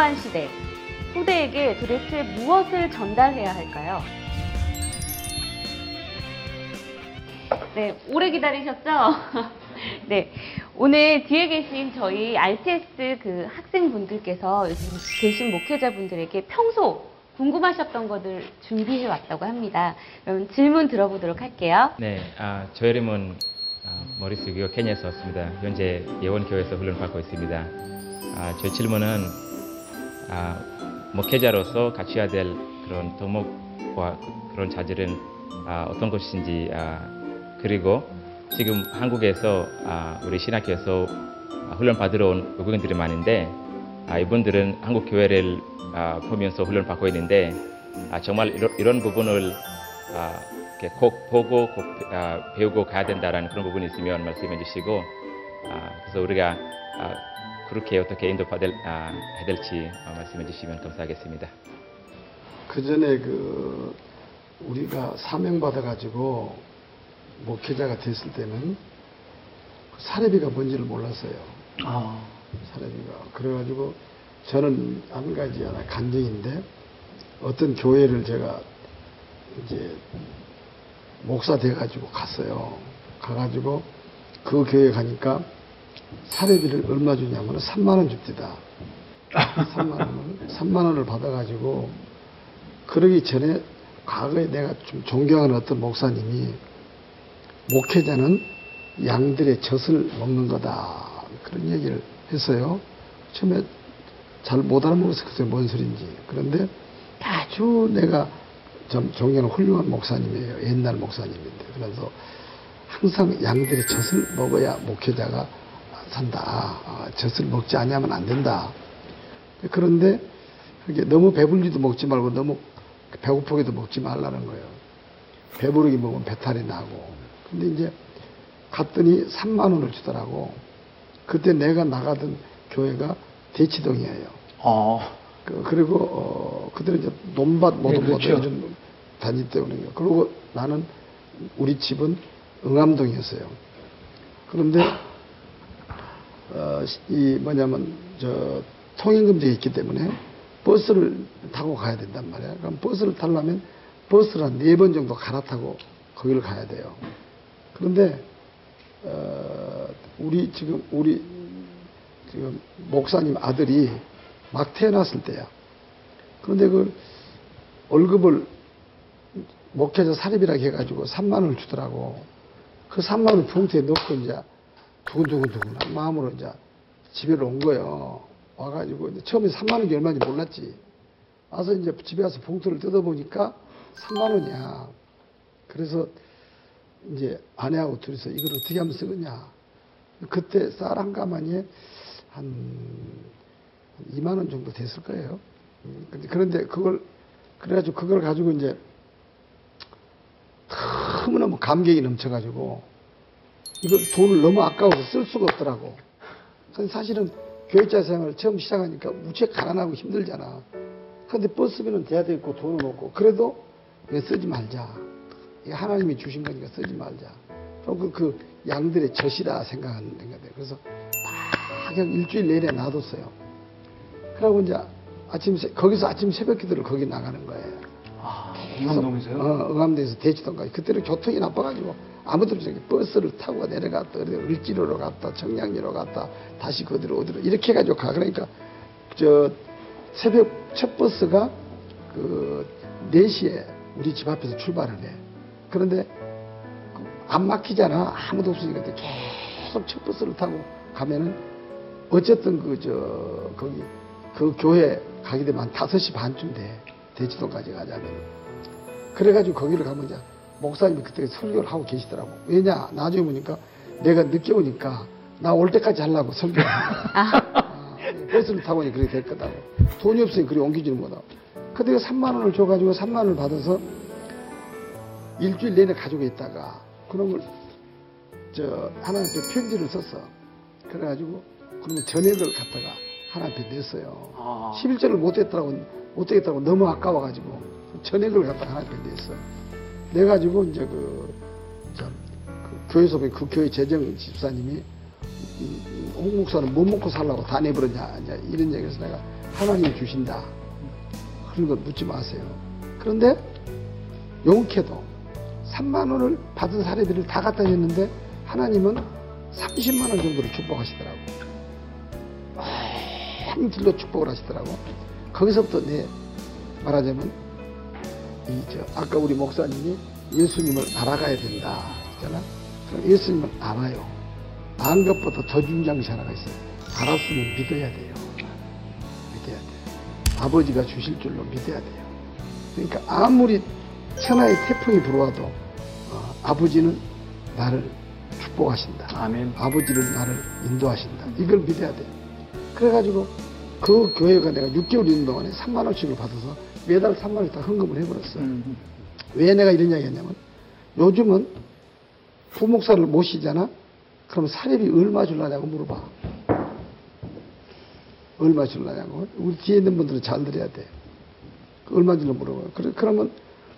중요한 시대. 후대에게 도대체 무엇을 전달해야 할까요? 네, 오래 기다리셨죠? 네, 오늘 뒤에 계신 저희 RTS 그 학생분들께서 계신 목회자분들에게 평소 궁금하셨던 것을 준비해 왔다고 합니다. 그럼 질문 들어보도록 할게요. 네, 아, 저 이름은 아, 머리스고요. 케냐에서 왔습니다. 현재 예원교회에서 훈련 받고 있습니다. 아, 제 질문은 아, 목회자로서 갖춰야 될 그런 덕목과 그런 자질은 아, 어떤 것인지 아, 그리고 지금 한국에서 아, 우리 신학교에서 아, 훈련 받으러 온 외국인들이 많은데 아, 이분들은 한국 교회를 아, 보면서 훈련 받고 있는데 아, 정말 이런, 이런 부분을 아, 이렇게 꼭 보고 꼭 아, 배우고 가야 된다라는 그런 부분이 있으면 말씀해 주시고 아, 그래서 우리가 아, 그렇게 어떻게 인도받을 아, 해야 될지 아, 말씀해 주시면 감사하겠습니다. 그 전에 그 우리가 사명 받아가지고 목회자가 됐을 때는 그 사례비가 뭔지를 몰랐어요. 아, 사례비가 그래가지고 저는 한 가지 하나 간증인데 어떤 교회를 제가 이제 목사 돼가지고 갔어요. 가가지고 그 교회 가니까 사례비를 얼마 주냐면 3만 원 줍디다. 3만 원을 3만 원을 받아가지고 그러기 전에 과거에 내가 좀 존경하는 어떤 목사님이 목회자는 양들의 젖을 먹는 거다 그런 얘기를 했어요. 처음에 잘 못 알아먹어서 그게 뭔 소린지 그런데 아주 내가 좀 존경하는 훌륭한 목사님이에요. 옛날 목사님인데 그래서 항상 양들의 젖을 먹어야 목회자가 산다. 아, 젖을 먹지 않으면 안 된다. 그런데 너무 배불리도 먹지 말고 너무 배고프게도 먹지 말라는 거예요. 배부르게 먹으면 배탈이 나고. 근데 이제 갔더니 3만 원을 주더라고. 그때 내가 나가던 교회가 대치동이에요. 아, 그, 그리고 어, 그들은 이제 논밭 네, 모두 그렇죠. 모두 요즘 다닐 때문에 그리고 나는 우리 집은 응암동이었어요. 그런데 어, 이 뭐냐면 저 통행금지가 있기 때문에 버스를 타고 가야 된단 말이야. 그럼 버스를 타려면 버스를 한 네 번 정도 갈아타고 거기를 가야 돼요. 그런데 어, 우리 지금 우리 지금 목사님 아들이 막 태어났을 때야. 그런데 그 월급을 목회자 사립이라고 해가지고 3만 원을 주더라고. 그 3만 원을 봉투에 넣고 이제 두근두근두근 마음으로 이제 집에로 온 거예요. 와가지고 이제 처음에 3만 원이 얼마인지 몰랐지. 와서 이제 집에 와서 봉투를 뜯어보니까 3만 원이야. 그래서 이제 아내하고 둘이서 이걸 어떻게 하면 쓰겠냐. 그때 쌀 한 가마니에 한 2만 원 정도 됐을 거예요. 음, 그런데 그걸 그래가지고 그걸 가지고 이제 너무너무 감격이 넘쳐가지고 이걸 돈을 너무 아까워서 쓸 수가 없더라고. 사실은 교육자 생활을 처음 시작하니까 무척 가난하고 힘들잖아. 근데 버스비는 돼야 되고 돈은 없고 그래도 이거 쓰지 말자. 이거 하나님이 주신 거니까 쓰지 말자. 그, 그 양들의 젖이라 생각하는 거예요. 그래서 막 그냥 일주일 내내 놔뒀어요. 그러고 이제 아침 새- 거기서 아침 새벽 기도를 거기 나가는 거예요. 아, 응암동에서요? 어, 응암대에서 대치동까지. 그때는 교통이 나빠가지고 아무도 없이 버스를 타고 내려갔다, 을지로로 갔다, 청량리로 갔다, 다시 그대로 어디로 이렇게 해가지고 가. 그러니까 저 새벽 첫 버스가 그 4시에 우리 집 앞에서 출발을 해. 그런데 안 막히잖아. 아무도 없으니까 계속 첫 버스를 타고 가면은 어쨌든 그 저 거기 그 교회 가게 되면 한 5시 반쯤 돼. 대치동까지 가자면. 그래가지고 거기를 가면 이제 목사님이 그때 설교를 하고 계시더라고. 왜냐? 나중에 보니까 내가 늦게 오니까 나 올 때까지 하려고 설교를. 아, 버스를 타고 오니 그렇게 됐거든. 돈이 없으니 그리 옮기지는 못하고. 근데 3만 원을 줘가지고 3만 원을 받아서 일주일 내내 가지고 있다가 그놈을 저 하나님께 편지를 썼어. 그래가지고 그러면 전액을 갖다가 하나님께 냈어요. 아. 11절을 못했다고 못되겠다고 너무 아까워가지고 전액을 갖다가 하나님께 냈어. 내 가지고 이제 그, 참, 그 교회 소개 그 교회 재정 집사님이 음, 홍 목사는 뭐 먹고 살라고 다 내버렸냐 이제 이런 얘기해서 내가 하나님 주신다 그런 걸 묻지 마세요. 그런데 용케도 3만 원을 받은 사례들을 다 갖다 줬는데 하나님은 30만 원 정도를 축복하시더라고. 한 길로 축복을 하시더라고. 거기서부터 내 말하자면 아까 우리 목사님이 예수님을 알아가야 된다 했잖아. 그럼 예수님을 알아요. 안 것보다 더 중요한 것이 하나가 있어요. 알았으면 믿어야 돼요. 믿어야 돼요. 아버지가 주실 줄로 믿어야 돼요. 그러니까 아무리 천하의 태풍이 불어와도 어, 아버지는 나를 축복하신다. 아멘. 아버지를 나를 인도하신다. 이걸 믿어야 돼. 그래가지고 그 교회가 내가 6개월 있는 동안에 3만 원씩을 받아서 매달 3만 원씩 다 헌금을 해버렸어. 음. 왜 내가 이런 이야기 했냐면 요즘은 부목사를 모시잖아? 그럼 사례비 얼마 줄라냐고 물어봐. 얼마 줄라냐고. 우리 뒤에 있는 분들은 잘 들어야 돼. 그 얼마 줄라 물어봐요. 그래, 그러면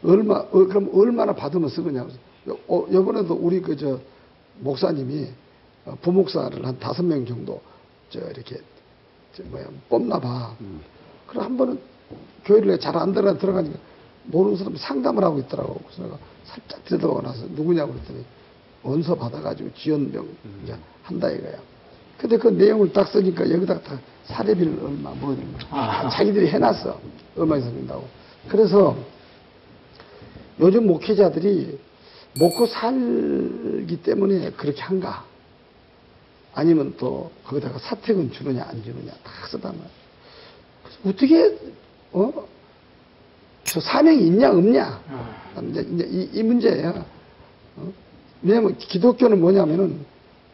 얼마, 어, 그럼 얼마나 받으면 쓰겠냐고. 요, 어, 요번에도 우리 그 저 목사님이 어, 부목사를 한 다섯 명 정도 저 이렇게 저 뭐야 뽑나 봐. 그럼 한 번은 교회를 잘 안 들어가 들어가니까 모르는 사람 상담을 하고 있더라고. 그래서 내가 살짝 들여다보고 나서 누구냐고 그랬더니 원서 받아가지고 지원병 이제 한다 이거야. 근데 그 내용을 딱 쓰니까 여기다가 다 사례비를 얼마 거야. 아. 자기들이 해놨어. 얼마 이상 준다고. 그래서 요즘 목회자들이 먹고 살기 때문에 그렇게 한가? 아니면 또 거기다가 사택은 주느냐 안 주느냐 다 쓰다만 어떻게 어? 저 사명이 있냐 없냐? 아. 이제, 이제 이, 이 문제예요. 어? 왜냐면 기독교는 뭐냐면은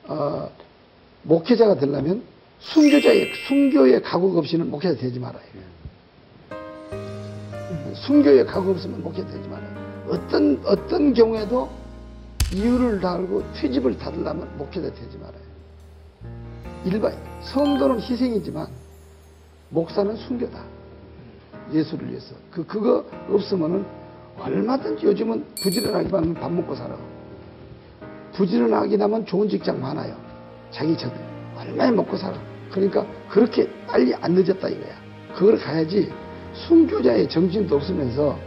어, 목회자가 되려면 순교자의 순교의 각오가 없이는 목회자 되지 말아요. 순교의 각오 없으면 목회자 되지 말아요. 어떤 어떤 경우에도 이유를 달고 트집을 달으려면 목회자 되지 말아요. 일반 성도는 희생이지만 목사는 순교다. 예수를 위해서. 그 그거 없으면은 얼마든지 요즘은 부지런하기만 하면 밥 먹고 살아. 부지런하긴 하면 좋은 직장 많아요. 자기 저들 얼마나 먹고 살아. 그러니까 그렇게 빨리 안 늦었다 이거야. 그걸 가야지 순교자의 정신도 없으면서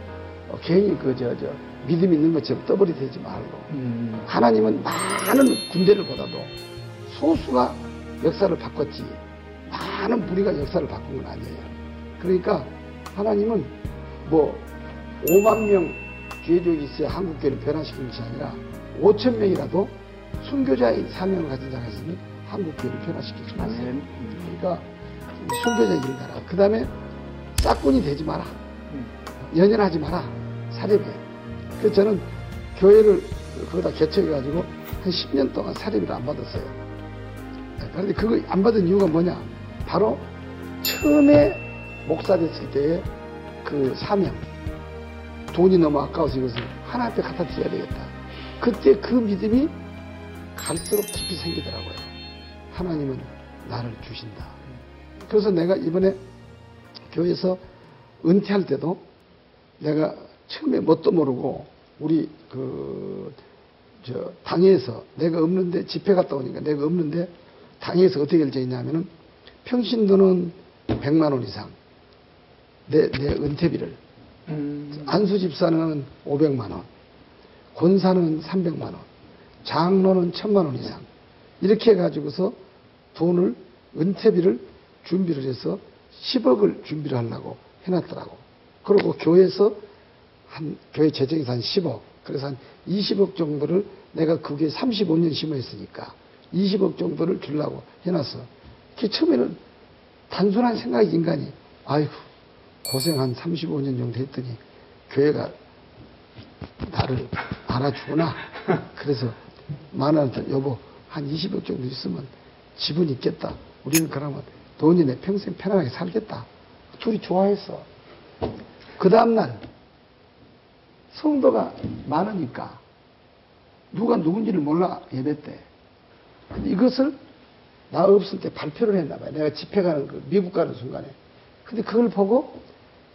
어, 괜히 그저저 믿음 있는 것처럼 떠버리 되지 말고 음. 하나님은 많은 군대를 보다도 소수가 역사를 바꿨지 많은 무리가 역사를 바꾼 건 아니에요. 그러니까 하나님은 뭐 5만 명 죄족이 있어야 한국교회를 변화시키는 것이 아니라 5천 명이라도 순교자의 사명을 가진 자가 있으면 한국교회를 변화시킬 수 있어요. 그러니까 순교자 일을 가라. 그 다음에 싹군이 되지 마라. 음. 연연하지 마라. 사례비. 그래서 저는 교회를 거기다 개척해가지고 한 10년 동안 사례비를 안 받았어요. 네, 그런데 그거 안 받은 이유가 뭐냐? 바로 처음에 목사 됐을 때의 그 사명. 돈이 너무 아까워서 이것을 하나 앞에 갖다 드려야 되겠다. 그때 그 믿음이 갈수록 깊이 생기더라고요. 하나님은 나를 주신다. 그래서 내가 이번에 교회에서 은퇴할 때도 내가 처음에 뭣도 모르고 우리 그, 저, 당에서 내가 없는데 집회 갔다 오니까 내가 없는데 당에서 어떻게 결정했냐면은 평신도는 100만 원 이상. 내, 내 은퇴비를. 음. 안수 집사는 500만 원, 권사는 300만 원, 장로는 1000만 원 이상. 이렇게 해가지고서 돈을 은퇴비를 준비를 해서 10억을 준비를 하려고 해놨더라고. 그리고 교회에서 한 교회 재정에서 한 10억, 그래서 한 20억 정도를 내가 그게 35년 심어했으니까 20억 정도를 주려고 해놨어. 그 처음에는 단순한 생각이 인간이 아이고 고생 한 35년 정도 했더니 교회가 나를 알아주구나. 그래서 만원한테 여보 한 20억 정도 있으면 집은 있겠다. 우리는 그러면 돈이 내 평생 편안하게 살겠다. 둘이 좋아했어. 그 다음날 성도가 많으니까 누가 누군지를 몰라 예배 때. 근데 이것을 나 없을 때 발표를 했나 봐요. 내가 집회 가는 그 미국 가는 순간에. 근데 그걸 보고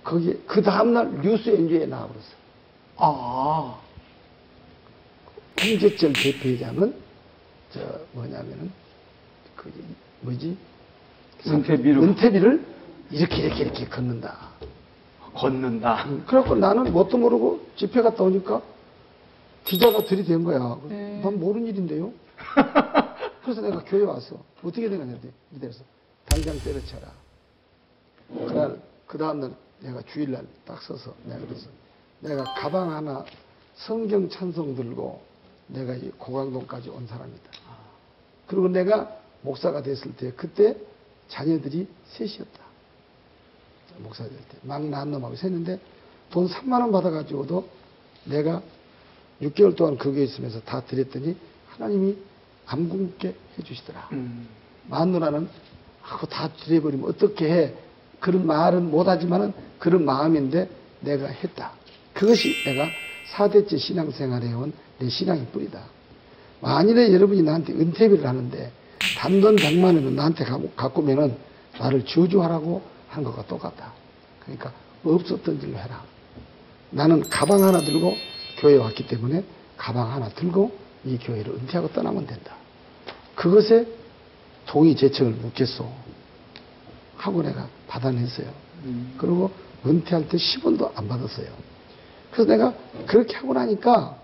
거기 그 다음 날 뉴스 엔조에 나와버렸어. 아. 홍제철 대표회장은 저 뭐냐면은 그 뭐지? 은퇴비로. 은퇴비를 이렇게 이렇게 이렇게 걷는다. 걷는다. 음, 그래갖고 나는 뭣도 모르고 집회 갔다 오니까 기자가 들이댄 거야. 음. 난 모르는 일인데요. 그래서 내가 교회 와서 어떻게 된 거냐 이래서 당장 때려쳐라. 그날 그 다음날 내가 주일날 딱 서서 내가 그래서 내가 가방 하나 성경 찬송 들고 내가 이 고강동까지 온 사람이다. 그리고 내가 목사가 됐을 때 그때 자녀들이 셋이었다. 목사 될 때. 막 낳은 놈하고 셋인데 돈 3만 원 받아가지고도 내가 6개월 동안 거기에 있으면서 다 드렸더니 하나님이 안 굶게 해주시더라. 음. 마누라는 하고 다 드려버리면 어떻게 해? 그런 말은 못하지만은 그런 마음인데 내가 했다. 그것이 내가 4대째 신앙생활에 온 내 신앙의 뿌리다. 만일에 여러분이 나한테 은퇴비를 하는데 단돈 100만 원을 나한테 갖고, 갖고 오면은 나를 저주하라고 한 것과 똑같다. 그러니까 없었던 일로 해라. 나는 가방 하나 들고 교회에 왔기 때문에 가방 하나 들고 이 교회를 은퇴하고 떠나면 된다. 그것에 동의 재청을 묻겠소. 하고 내가 받아냈어요. 음. 그리고 은퇴할 때 10원도 안 받았어요. 그래서 내가 그렇게 하고 나니까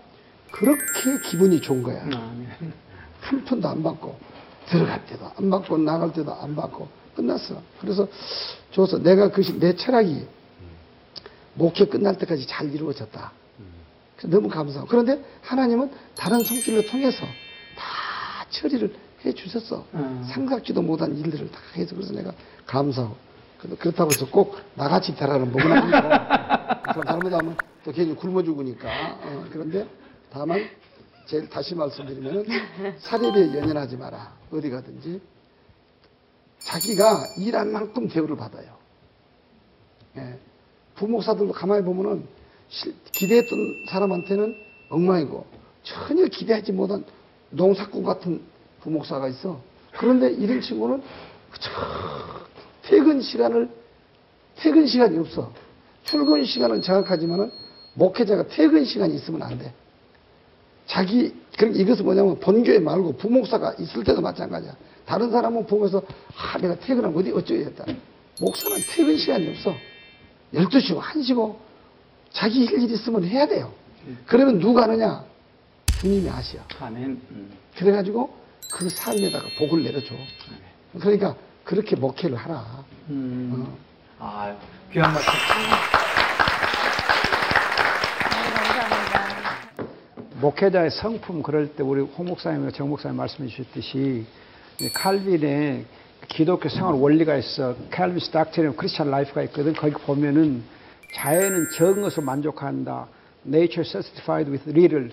그렇게 기분이 좋은 거야. 아멘. 한 푼도 안 받고 들어갈 때도 안 받고 나갈 때도 안 받고 끝났어. 그래서 줘서 내가 그것이 내 철학이 목회 끝날 때까지 잘 이루어졌다. 너무 감사하고 그런데 하나님은 다른 손길을 통해서 다 처리를 해 주셨어. 음. 상상지도 못한 일들을 다 해서 그래서 내가 감사하고 그렇다고 해서 꼭 나같이 되라는 목은 아니고 그럼 잘못하면 또 괜히 굶어 죽으니까 어, 그런데 다만 제일 다시 말씀드리면은 사례비에 연연하지 마라 어디 가든지 자기가 일한 만큼 대우를 받아요. 예. 부목사들도 가만히 보면은 실- 기대했던 사람한테는 엉망이고 전혀 기대하지 못한 농사꾼 같은 부목사가 있어. 그런데 이런 친구는 저 퇴근 시간을 퇴근 시간이 없어. 출근 시간은 정확하지만은 목회자가 퇴근 시간이 있으면 안 돼. 자기 그러니까 이것은 뭐냐면 본교회 말고 부목사가 있을 때도 마찬가지야. 다른 사람은 보면서 아 내가 퇴근하면 어디 어쩌겠다. 목사는 퇴근 시간이 없어. 12시고 1시고 자기 일 있으면 해야 돼요. 그러면 누가 하느냐? 주님이 아시아. 아멘. 음. 그래가지고 그 삶에다가 복을 내려줘. 그러니까 그렇게 목회를 하라. 음. 어. 아, 귀한 말씀. 감사합니다. 목회자의 성품 그럴 때 우리 홍 목사님과 정 목사님 말씀해 주셨듯이 이 칼빈의 기독교 생활 원리가 있어. 칼빈스 닥트리는 크리스찬 라이프가 있거든. 거기 보면은 자연은 적은 것으로 만족한다. Nature satisfied with little.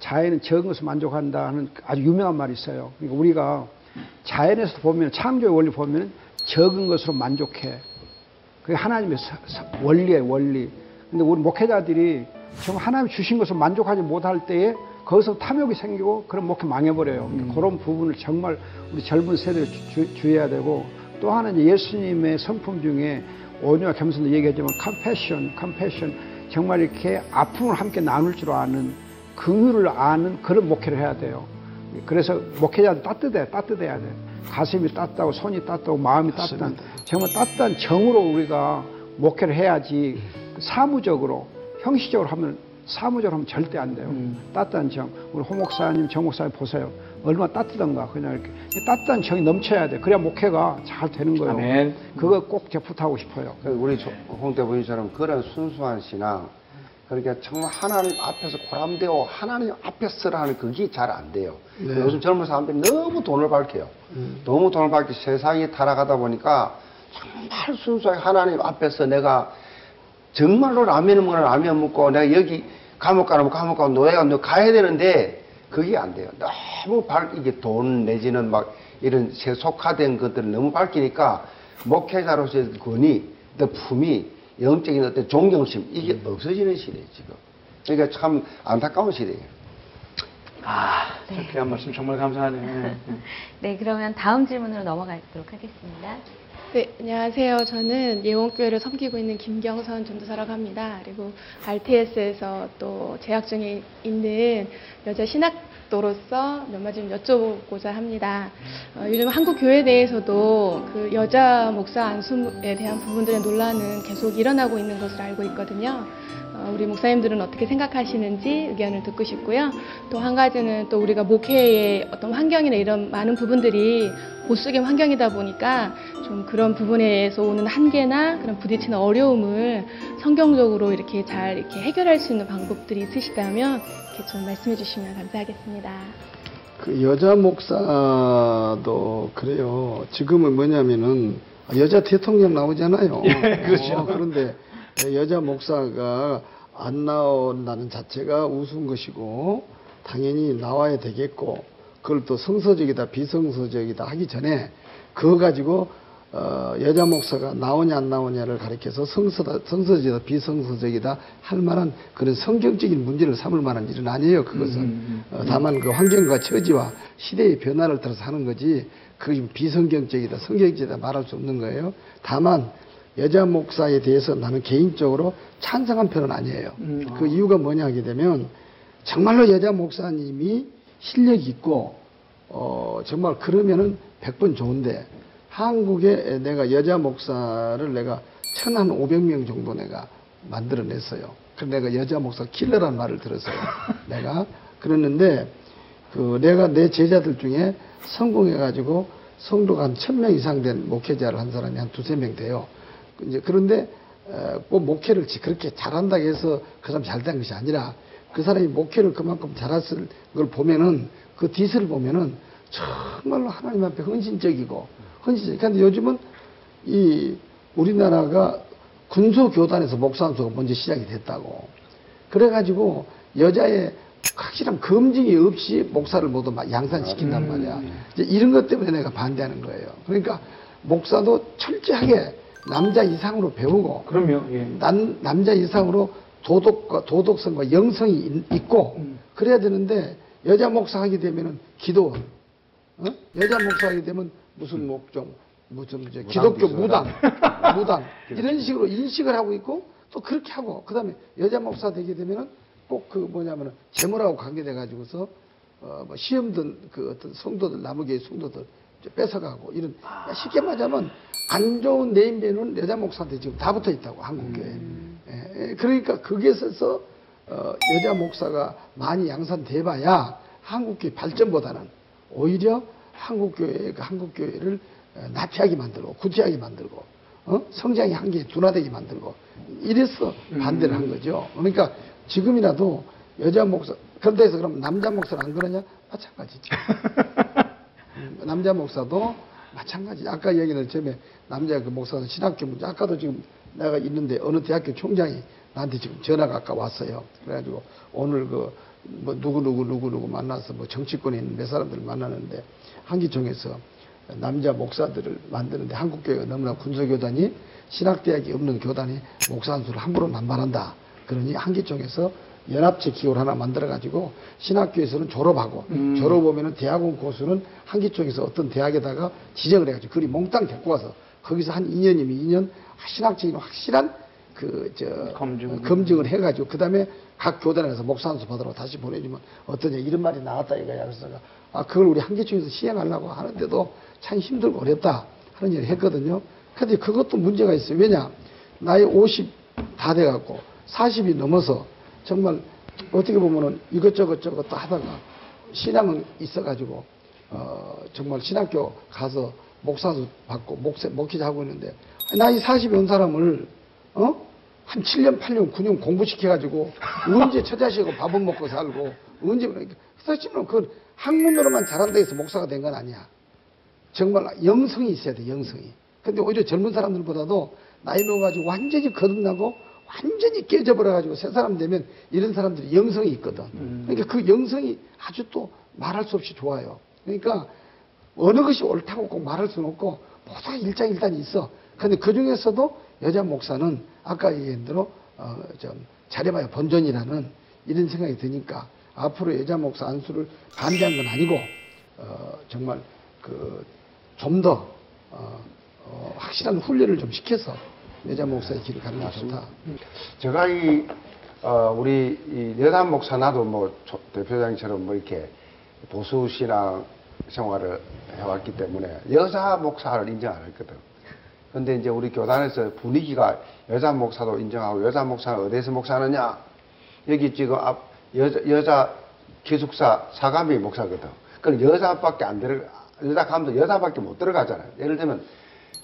자연은 적은 것으로 만족한다 하는 아주 유명한 말이 있어요. 그러니까 우리가 자연에서 보면 창조의 원리 보면 적은 것으로 만족해. 그게 하나님의 원리예요, 원리. 근데 우리 목회자들이 정말 하나님 주신 것을 만족하지 못할 때에 거기서 탐욕이 생기고 그런 목회 망해버려요. 그러니까 그런 부분을 정말 우리 젊은 세대에 주, 주의해야 되고 또 하나는 예수님의 성품 중에 온유와 겸손도 얘기하지만 컴패션, 컴패션 정말 이렇게 아픔을 함께 나눌 줄 아는 긍휼을 아는 그런 목회를 해야 돼요. 그래서 목회자도 따뜻해, 따뜻해야 돼. 가슴이 따뜻하고 손이 따뜻하고 마음이 따뜻한 정말 따뜻한 정으로 우리가 목회를 해야지 사무적으로 형식적으로 하면 사무적으로 하면 절대 안 돼요. 음. 따뜻한 정. 우리 홍 목사님, 정 목사님 보세요. 얼마나 따뜻한가. 그냥 이렇게 이 따뜻한 정이 넘쳐야 돼. 그래야 목회가 잘 되는 거예요. 아멘. 그거 꼭 제가 부탁하고 싶어요. 그 우리 조- 홍대 부인처럼 그런 순수한 신앙, 그러니까 정말 하나님 앞에서 고람되어 하나님 앞에 서라는 그게 잘 안 돼요. 네. 요즘 젊은 사람들이 너무 돈을 밝혀요. 음. 너무 돈을 밝혀 세상에 타락하다 보니까 정말 순수하게 하나님 앞에서 내가 정말로 라면을 먹으면 라면 먹고 내가 여기 감옥 가면 감옥 가고 노예 가면 가야 되는데 그게 안 돼요. 너무 밝 이게 돈 내지는 막 이런 세속화된 것들을 너무 밝히니까 목회자로서의 권위, 또 품위, 영적인 어떤 존경심 이게 없어지는 시대예요 지금. 그러니까 참 안타까운 시대예요. 아, 참 귀한 말씀 정말 감사하네요. 네. 네, 그러면 다음 질문으로 넘어가도록 하겠습니다. 네, 안녕하세요. 저는 예원교회를 섬기고 있는 김경선 전도사라고 합니다. 그리고 RTS에서 또 재학 중에 있는 여자 신학도로서 몇 마디 좀 여쭤보고자 합니다. 어, 요즘 한국 교회 내에서도 그 여자 목사 안수에 대한 부분들의 논란은 계속 일어나고 있는 것으로 알고 있거든요. 어, 우리 목사님들은 어떻게 생각하시는지 의견을 듣고 싶고요. 또 한 가지는 또 우리가 목회의 어떤 환경이나 이런 많은 부분들이 보수적인 환경이다 보니까 좀 그런 부분에서 오는 한계나 그런 부딪히는 어려움을 성경적으로 이렇게 잘 이렇게 해결할 수 있는 방법들이 있으시다면 이렇게 좀 말씀해 주시면 감사하겠습니다. 그 여자 목사도 그래요. 지금은 뭐냐면은 여자 대통령 나오잖아요. 그렇죠. 어, 그런데 여자 목사가 안 나온다는 자체가 우스운 것이고 당연히 나와야 되겠고 그걸 또 성서적이다 비성서적이다 하기 전에 그거 가지고 어, 여자 목사가 나오냐 안 나오냐를 가리켜서 성서다, 성서적이다 비성서적이다 할 만한 그런 성경적인 문제를 삼을 만한 일은 아니에요 그것은. 음, 어, 다만 그 환경과 처지와 시대의 변화를 따라서 하는 거지 그게 비성경적이다 성경적이다 말할 수 없는 거예요. 다만 여자 목사에 대해서 나는 개인적으로 찬성한 편은 아니에요. 음, 그 이유가 뭐냐 하게 되면 정말로 여자 목사님이 실력이 있고 어 정말 그러면은 100번 좋은데 한국에 내가 여자 목사를 내가 천 한 500명 정도 내가 만들어냈어요. 그래서 내가 여자 목사 킬러라는 말을 들었어요. 내가 그랬는데 그 내가 내 제자들 중에 성공해가지고 성도가 한 1000명 이상 된 목회자를 한 사람이 한 두세 명 돼요. 이제 그런데 어, 꼭 목회를 지- 그렇게 잘한다고 해서 그 사람 잘 된 것이 아니라 그 사람이 목회를 그만큼 잘했을 걸 보면은 그 뒤를 보면은 정말로 하나님 앞에 헌신적이고 헌신적. 근데 요즘은 이 우리나라가 군소교단에서 목사한수가 먼저 시작이 됐다고. 그래가지고 여자의 확실한 검증이 없이 목사를 모두 막 양산시킨단 말이야. 이제 이런 것 때문에 내가 반대하는 거예요. 그러니까 목사도 철저하게 남자 이상으로 배우고 그럼요. 예. 남, 남자 이상으로 도덕과 도덕성과 영성이 있- 있고 음. 그래야 되는데 여자 목사 하게 되면은 기도원, 어? 여자 목사 하게 되면 무슨 목좀 무슨 이제 기독교 무당, 무당 이런 식으로 인식을 하고 있고 또 그렇게 하고 그다음에 여자 목사 되게 되면은 꼭 그 뭐냐면은 재물하고 관계돼 가지고서 어, 뭐 시험 든 그 어떤 성도들 나무교의 성도들 뺏어가고 이런 쉽게 말하자면 안 좋은 네임밸류는 여자 목사한테 지금 다 붙어 있다고 한국 교회. 예, 예, 그러니까 거기에 있어서 어, 여자 목사가 많이 양산돼봐야 한국 교회 발전보다는 오히려 한국 교회 그 한국 교회를 어, 나태하게 만들고 구태하게 만들고 어? 성장의 한계에 둔화되게 만들고 이래서 반대를 한 거죠. 그러니까 지금이라도 여자 목사 그런데 해서 그럼 남자 목사는 안 그러냐? 마찬가지죠. 음, 남자 목사도 마찬가지. 아까 얘기는 처음에 남자 그 목사는 신학교 문제. 아까도 지금 내가 있는데 어느 대학교 총장이 나한테 지금 전화가 아까 왔어요. 그래가지고 오늘 그 뭐 누구 누구 누구 누구 만나서 뭐 정치권에 있는 몇 사람들을 만나는데 한기총에서 남자 목사들을 만드는데 한국교회가 너무나 군소교단이 신학대학이 없는 교단이 목사 한 수를 함부로 남발한다. 그러니 한기총에서 연합체 기호를 하나 만들어가지고 신학교에서는 졸업하고 음. 졸업 오면은 대학원 고수는 한기총에서 어떤 대학에다가 지정을 해가지고 그리 몽땅 데리고 와서 거기서 한 2년이면 2년 신학적인 확실한 그, 저, 검증. 어, 검증을 해가지고 그 다음에 각 교단에서 목사 한수 받으러 다시 보내주면 어떠냐 이런 말이 나왔다 이거야. 그래서 아, 그걸 우리 한기총에서 시행하려고 하는데도 참 힘들고 어렵다 하는 얘기를 했거든요. 근데 그것도 문제가 있어요. 왜냐? 나이 50 다 돼갖고 40이 넘어서 정말 어떻게 보면은 이것저것 저것 다 하다가 신앙은 있어가지고 어 정말 신학교 가서 목사도 받고 목세 목회자 하고 있는데 나이 40이 온 사람을 어? 한 7년, 8년, 9년 공부시켜가지고 언제 처자식하고 밥은 먹고 살고 언제 그러니까 사실은 그 학문으로만 잘한다 해서 목사가 된 건 아니야. 정말 영성이 있어야 돼, 영성이. 근데 오히려 젊은 사람들보다도 나이 먹어가지고 완전히 거듭나고 완전히 깨져버려가지고 새 사람 되면 이런 사람들이 영성이 있거든. 그러니까 그 영성이 아주 또 말할 수 없이 좋아요. 그러니까 어느 것이 옳다고 꼭 말할 수는 없고 모두가 일장일단이 있어. 근데 그 중에서도 여자 목사는 아까 얘기한 대로 어, 좀 잘해봐야 본전이라는 이런 생각이 드니까 앞으로 여자 목사 안수를 반대한 건 아니고 어, 정말 그 좀더 어, 어, 확실한 훈련을 좀 시켜서 여자 목사의 길을 가는 게 좋다. 제가 이, 어, 우리 이 여담 목사 나도 뭐 조- 대표장처럼 뭐 이렇게 보수 신앙 생활을 해왔기 때문에 여자 목사를 인정 안 했거든. 근데 이제 우리 교단에서 분위기가 여자 목사도 인정하고 여자 목사는 어디서 목사느냐? 여기 지금 앞 여자, 여자 기숙사 사감이 목사거든. 그럼 여자밖에 안 들어, 여자 가면 여자밖에 못 들어가잖아요. 예를 들면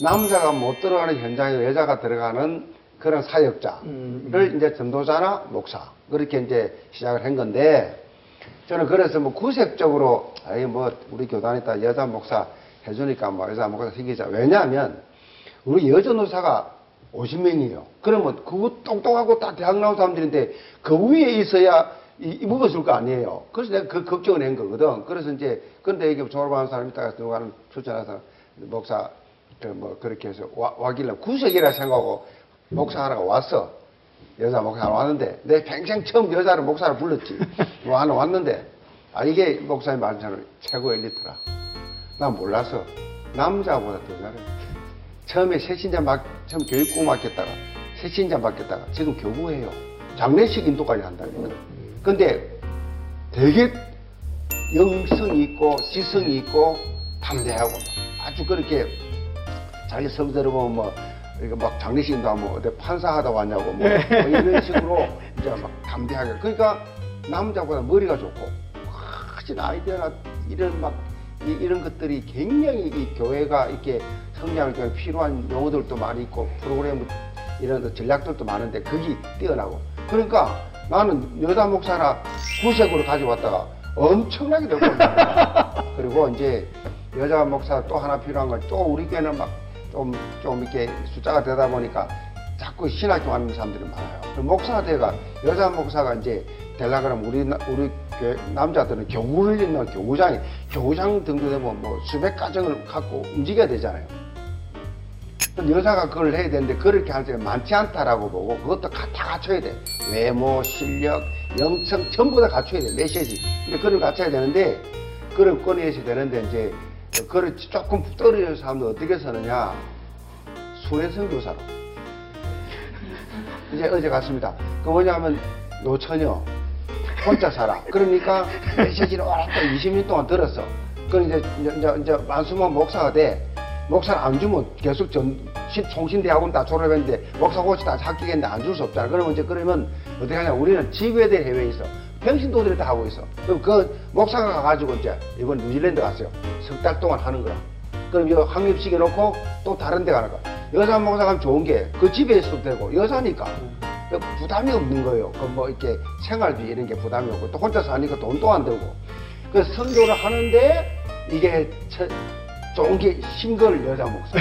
남자가 못 들어가는 현장에 여자가 들어가는 그런 사역자를 이제 전도자나 목사 그렇게 이제 시작을 한 건데 저는 그래서 뭐 구색적으로 아이 뭐 우리 교단에다 여자 목사 해주니까 뭐 여자 목사 생기자 왜냐하면 우리 여전도사가 50명이에요. 그러면 그거 똑똑하고 다 대학 나온 사람들인데 그 위에 있어야 이, 이 먹어줄 거 아니에요. 그래서 내가 그 걱정을 한 거거든. 그래서 이제 근데 이게 졸업하는 사람이 있다가 누가는 추천해서 목사 그 뭐 그렇게 해서 와, 와길래 구석이라 생각하고 목사 하나가 왔어. 여자 목사 왔는데 내 평생 처음 여자를 목사를 불렀지. 뭐 하나 왔는데 아 이게 목사님 말처럼 최고 엘리트라. 난 몰라서 남자보다 더 잘해. 처음에 새신자 막 처음 교육고 맡겼다가 새신자 맡겼다가 지금 교구해요. 장례식 인도까지 한다니까. 근데 되게 영성이 있고 지성이 있고 담대하고 아주 그렇게 자기 성대로 보면 뭐 이거 막 장례식 인도하면 뭐 어디 판사하다 왔냐고 뭐, 뭐 이런 식으로 이제 막 담대하게. 그러니까 남자보다 머리가 좋고 훨씬 아이디어나 이런 막 이, 이런 것들이 굉장히 이 교회가 이렇게 성장을 위해 필요한 용어들도 많이 있고 프로그램 이런 전략들도 많은데 거기 뛰어나고. 그러니까 나는 여자 목사나 구색으로 가져왔다가 엄청나게 되고 그리고 이제 여자 목사 또 하나 필요한 건 또 우리 교회는 막 좀 좀 이렇게 숫자가 되다 보니까 자꾸 신학교 하는 사람들이 많아요. 그 목사가 돼가 여자 목사가 이제 되려 그러면 우리 나- 우리 교회 남자들은 교구를 있는 교구장이 교구장 등록되면 뭐 수백 가정을 갖고 움직여야 되잖아요. 여자가 그걸 해야 되는데 그렇게 할 때는 많지 않다라고 보고 그것도 가- 다 갖춰야 돼. 외모, 실력, 영성 전부 다 갖춰야 돼. 메시지. 근데 그걸 갖춰야 되는데 그걸 꺼내야 되는데 이제 그걸 조금 떨어지는 사람들 어떻게 사느냐. 수혜 선교사로. 이제 어제 갔습니다. 그 뭐냐면 노처녀 혼자 살아. 그러니까 메시지를 오랫동안 20년 동안 들었어. 그럼 이제 이제 이제, 만수만 목사가 돼. 목사를 안 주면 계속 전 신- 총신대학원 다 졸업했는데 목사 고시 다 합격했는데 안 줄 수 없잖아. 그러면 이제 그러면 어떻게 하냐? 우리는 지구에대 해외에 있어. 평신도들이 다 하고 있어. 그럼 그 목사가 가가지고 이제 이번 뉴질랜드 갔어요. 석 달 동안 하는 거야. 그럼 여 확립시켜 놓고 또 다른 데 가는 거야. 여자 목사 가면 좋은 게 그 집에 있어도 되고 여자니까 그 부담이 없는 거예요. 그 뭐 이렇게 생활비 이런 게 부담이 없고 또 혼자 사니까 돈도 안 들고. 그래서 선교를 하는데 이게 처- 좋은 게 싱글 여자 목사.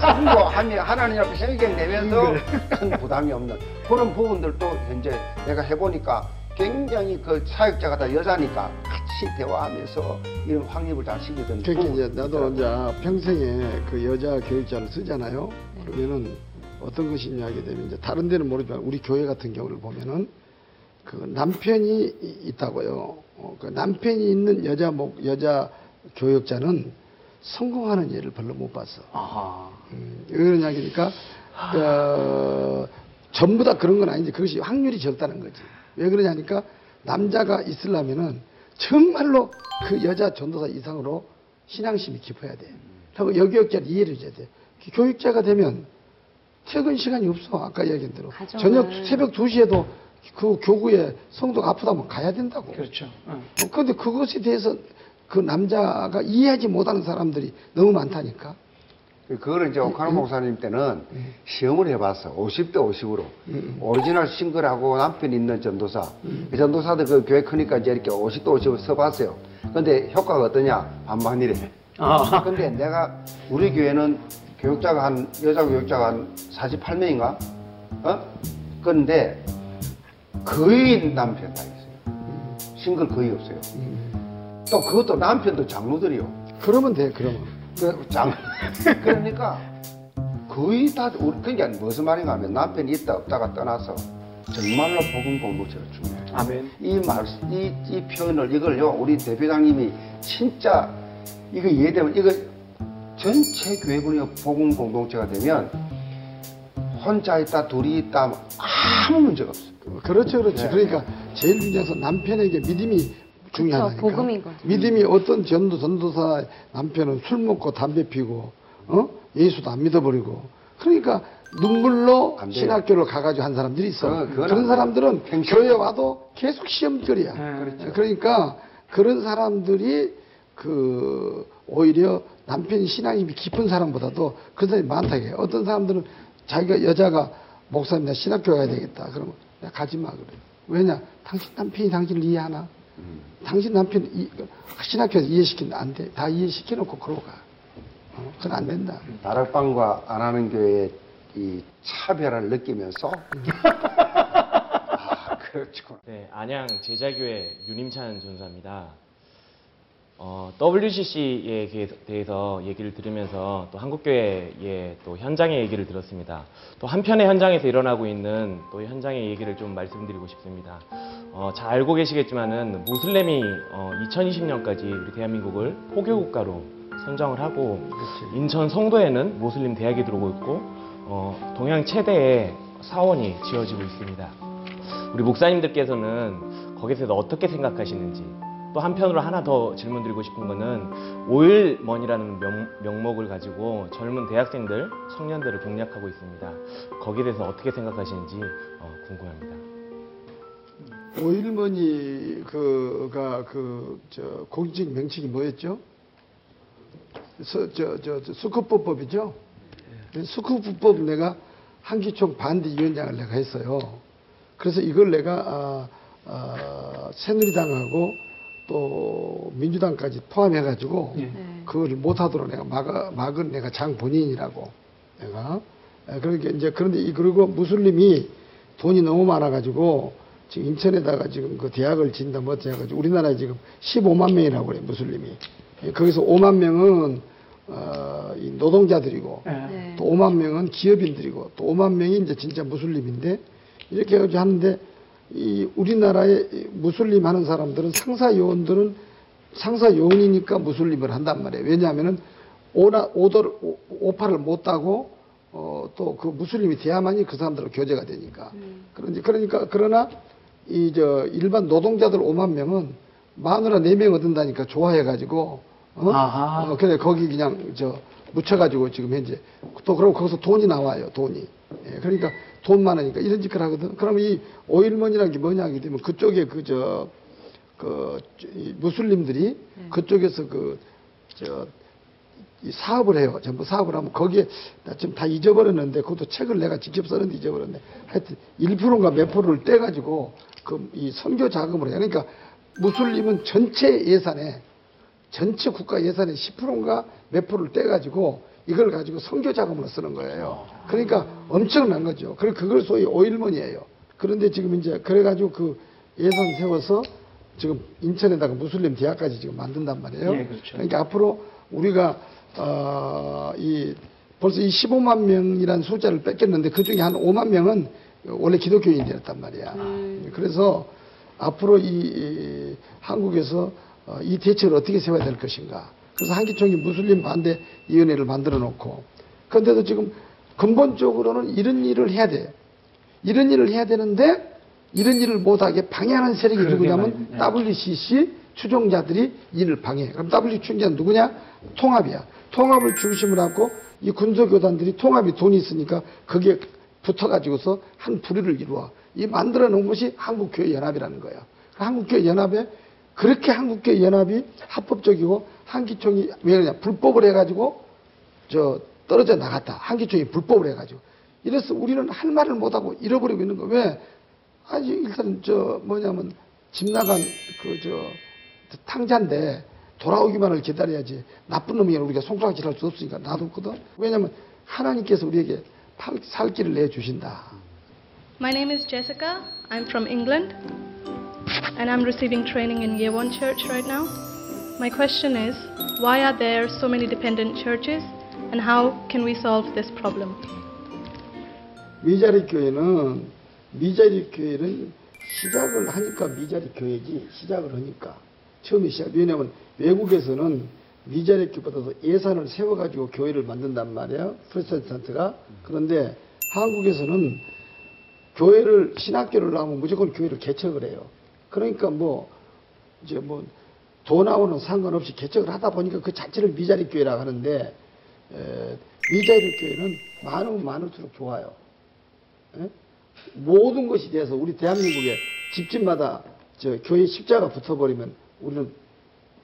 선교하면 하나님 앞에 설경 내면서 큰 부담이 없는 그런 부분들도 현재 내가 해보니까 굉장히 그 사역자가 다 여자니까 같이 대화하면서 이런 확립을 잘 시키던 그렇게 이제 부분이 나도. 이제 평생에 그 여자 교육자를 쓰잖아요. 그러면은 어떤 것이냐 하게 되면 이제 다른 데는 모르지만 우리 교회 같은 경우를 보면은 그 남편이 이- 있다고요. 어, 그 남편이 있는 여자 목 여자 교육자는 성공하는 예를 별로 못 봤어. 아하. 음, 왜 그러냐 하니까 어, 전부 다 그런 건 아닌데 그것이 확률이 적다는 거지. 왜 그러냐 하니까 남자가 있으려면은 정말로 그 여자 전도사 이상으로 신앙심이 깊어야 돼. 그리고 여교역자를 이해를 해줘야 돼. 교역자가 되면 퇴근 시간이 없어. 아까 이야기한 대로. 가정을- 저녁 새벽 2시에도 그 교구에 성도가 아프다면 가야 된다고. 그렇죠. 어. 어, 그것에 대해서 그 남자가 이해하지 못하는 사람들이 너무 많다니까. 그거를 이제 옥한흠 목사님 때는 시험을 해봤어. 50대 50으로. 오리지널 싱글하고 남편 있는 전도사. 그 전도사들 그 교회 크니까 이제 이렇게 50대 50으로 써봤어요. 근데 효과가 어떠냐? 반반이래. 아. 근데 내가 우리 교회는 교육자가 한, 여자 교육자가 한 48명인가? 어? 그런데 거의 남편 다 있어요. 싱글 거의 없어요. 또 그것도 남편도 장로들이요. 그러면 돼, 그러면. 그 장, 그러니까 거의 다, 우리, 그러니까 무슨 말인가 하면 남편이 있다 없다가 떠나서 정말로 복음 공부처럼 중요해요. 아멘. 이 말, 이, 이 표현을, 이걸요, 우리 대표장님이 진짜 이거 이해되면 이거 전체 교회군이 복음 공동체가 되면 혼자 있다 둘이 있다 아무 문제가 없어요. 그렇죠, 그렇죠. 네. 그러니까 제일 중요한 건 남편에게 믿음이 중요하다니까. 복음인 거죠. 믿음이 어떤 전도 전도사 남편은 술 먹고 담배 피고 어 예수도 안 믿어버리고 그러니까 눈물로 안 돼요. 신학교를 가가지고 한 사람들이 있어. 그건- 그건 그런 안 사람들은 평생- 교회 와도 계속 시험거리야. 네, 그러니까 그런 사람들이 그 오히려 남편 신앙이 깊은 사람보다도 그런 사람이 많다 이게 어떤 사람들은 자기가 여자가 목사님 나 신학교 가야 되겠다 그러면 야 가지 마 그래 왜냐 당신 남편이 당신을 이해하나 당신 남편 이, 신학교에서 이해시키면 안돼 다 이해시켜놓고 그러고 가. 어, 그건 안 된다. 다락방과 안 하는 교회의 이 차별을 느끼면서? 아 그렇죠. 네, 안양 제자교회 윤임찬 전사입니다. 어, WCC에 대해서 얘기를 들으면서 또 한국교회의 또 현장의 얘기를 들었습니다. 또 한편의 현장에서 일어나고 있는 또 현장의 얘기를 좀 말씀드리고 싶습니다. 어, 잘 알고 계시겠지만은 무슬림이 어, 2020년까지 우리 대한민국을 포교국가로 선정을 하고 인천 송도에는 무슬림 대학이 들어오고 있고 어, 동양 최대의 사원이 지어지고 있습니다. 우리 목사님들께서는 거기에 대해서 어떻게 생각하시는지 또 한편으로 하나 더 질문 드리고 싶은 거는 오일머니라는 명, 명목을 가지고 젊은 대학생들, 청년들을 공략하고 있습니다. 거기에 대해서 어떻게 생각하시는지 어, 궁금합니다. 오일머니 그가 그 저 공식 명칭이 뭐였죠? 저저 저, 수급법법이죠. 수급법 내가 한기총 반대 위원장을 내가 했어요. 그래서 이걸 내가 아, 아, 새누리당하고 또 민주당까지 포함해가지고 예. 네. 그걸 못하도록 내가 막아, 막은 내가 장 본인이라고 내가 에, 그러니까 이제 그런데 이 그리고 무슬림이 돈이 너무 많아가지고 지금 인천에다가 지금 그 대학을 진다 뭐 해가지고 우리나라에 지금 15만 명이라고 그래 무슬림이 예, 거기서 5만 명은 어, 이 노동자들이고 예. 네. 또 5만 명은 기업인들이고 또 5만 명이 이제 진짜 무슬림인데 이렇게 해가지고 하는데 이 우리나라에 이 무슬림 하는 사람들은 상사 요원들은 상사 요원이니까 무슬림을 한단 말이에요. 왜냐하면은 오나 오더를 오- 오파를 못 따고 어, 또 그 무슬림이 돼야만이 그 사람들과 교제가 되니까. 그런지 그러니까 그러나 이 저 일반 노동자들 5만 명은 마누라 4명 얻는다니까 좋아해가지고 어? 아하. 어, 그래 거기 그냥 저 묻혀가지고 지금 현재 또 그러고 거기서 돈이 나와요 돈이 예, 그러니까 돈 많으니까 이런 짓을 하거든 그러면 이 오일머니라는 게 뭐냐 하게 되면 그쪽에 그저 그, 이 무슬림들이 그쪽에서 그, 저, 이 사업을 해요. 전부 사업을 하면 거기에, 나 지금 다 잊어버렸는데, 그것도 책을 내가 직접 썼는데 잊어버렸네. 하여튼 1%인가 몇 프로를 떼가지고, 그, 이 선교 자금을 해요. 그러니까 무슬림은 전체 예산에, 전체 국가 예산의 10%인가 몇 프로를 떼가지고, 이걸 가지고 선교 자금으로 쓰는 거예요. 그러니까 엄청난 거죠. 그리고 그걸 소위 오일머니예요. 그런데 지금 이제 그래가지고 그 예산 세워서 지금 인천에다가 무슬림 대학까지 지금 만든단 말이에요. 예, 그렇죠. 러니까 앞으로 우리가 어, 이 벌써 이 15만 명이라는 숫자를 뺏겼는데 그 중에 한 5만 명은 원래 기독교인이었단 말이야. 그래서 앞으로 이, 이 한국에서 어, 이 대책을 어떻게 세워야 될 것인가. 그래서 한기총이 무슬림 반대 위원회를 만들어 놓고 그런데도 지금 근본적으로는 이런 일을 해야 돼요. 이런 일을 해야 되는데 이런 일을 못하게 방해하는 세력이 누구냐면 말이에요. WCC 추종자들이 이를 방해해. 그럼 WCC 추종자는 누구냐? 통합이야. 통합을 중심으로 하고 이 군소교단들이 통합이 돈이 있으니까 거기에 붙어가지고서 한 부류를 이루어. 이 만들어 놓은 것이 한국교회연합이라는 거야. 그 한국교회연합에 그렇게 한국교회 연합이 합법적이고 한기총이 왜 그러냐? 불법을 해가지고 저 떨어져 나갔다. 한기총이 불법을 해가지고. 이래서 우리는 할 말을 못하고 잃어버리고 있는 거. 왜? 아니, 일단 저 뭐냐면 집 나간 그 저 탕자인데 돌아오기만을 기다려야지. 나쁜 놈이 우리가 송사질할 수 없으니까 놔뒀거든. 왜냐면 하나님께서 우리에게 팔- 살 길을 내주신다. My name is Jessica. I'm from England and I'm receiving training in Yewon Church right now. My question is why are there so many dependent churches and how can we solve this problem? 미자리 교회는 미자리 교회는 시작을 하니까 미자리 교회지 시작을 하니까 처음에 시작 왜냐하면 외국에서는 미자립교보다도 예산을 세워가지고 교회를 만든단 말이에요. 프로테스탄트가. 그런데 한국에서는 교회를 신학교를 나오면 무조건 교회를 개척을 해요. 그러니까 뭐 이제 뭐 돈하고는 상관없이 개척을 하다 보니까 그 자체를 미자립 교회라고 하는데 에, 미자립 교회는 많으면 많을수록 좋아요. 예? 모든 것이 돼서 우리 대한민국에 집집마다 저 교회 십자가 붙어버리면 우리는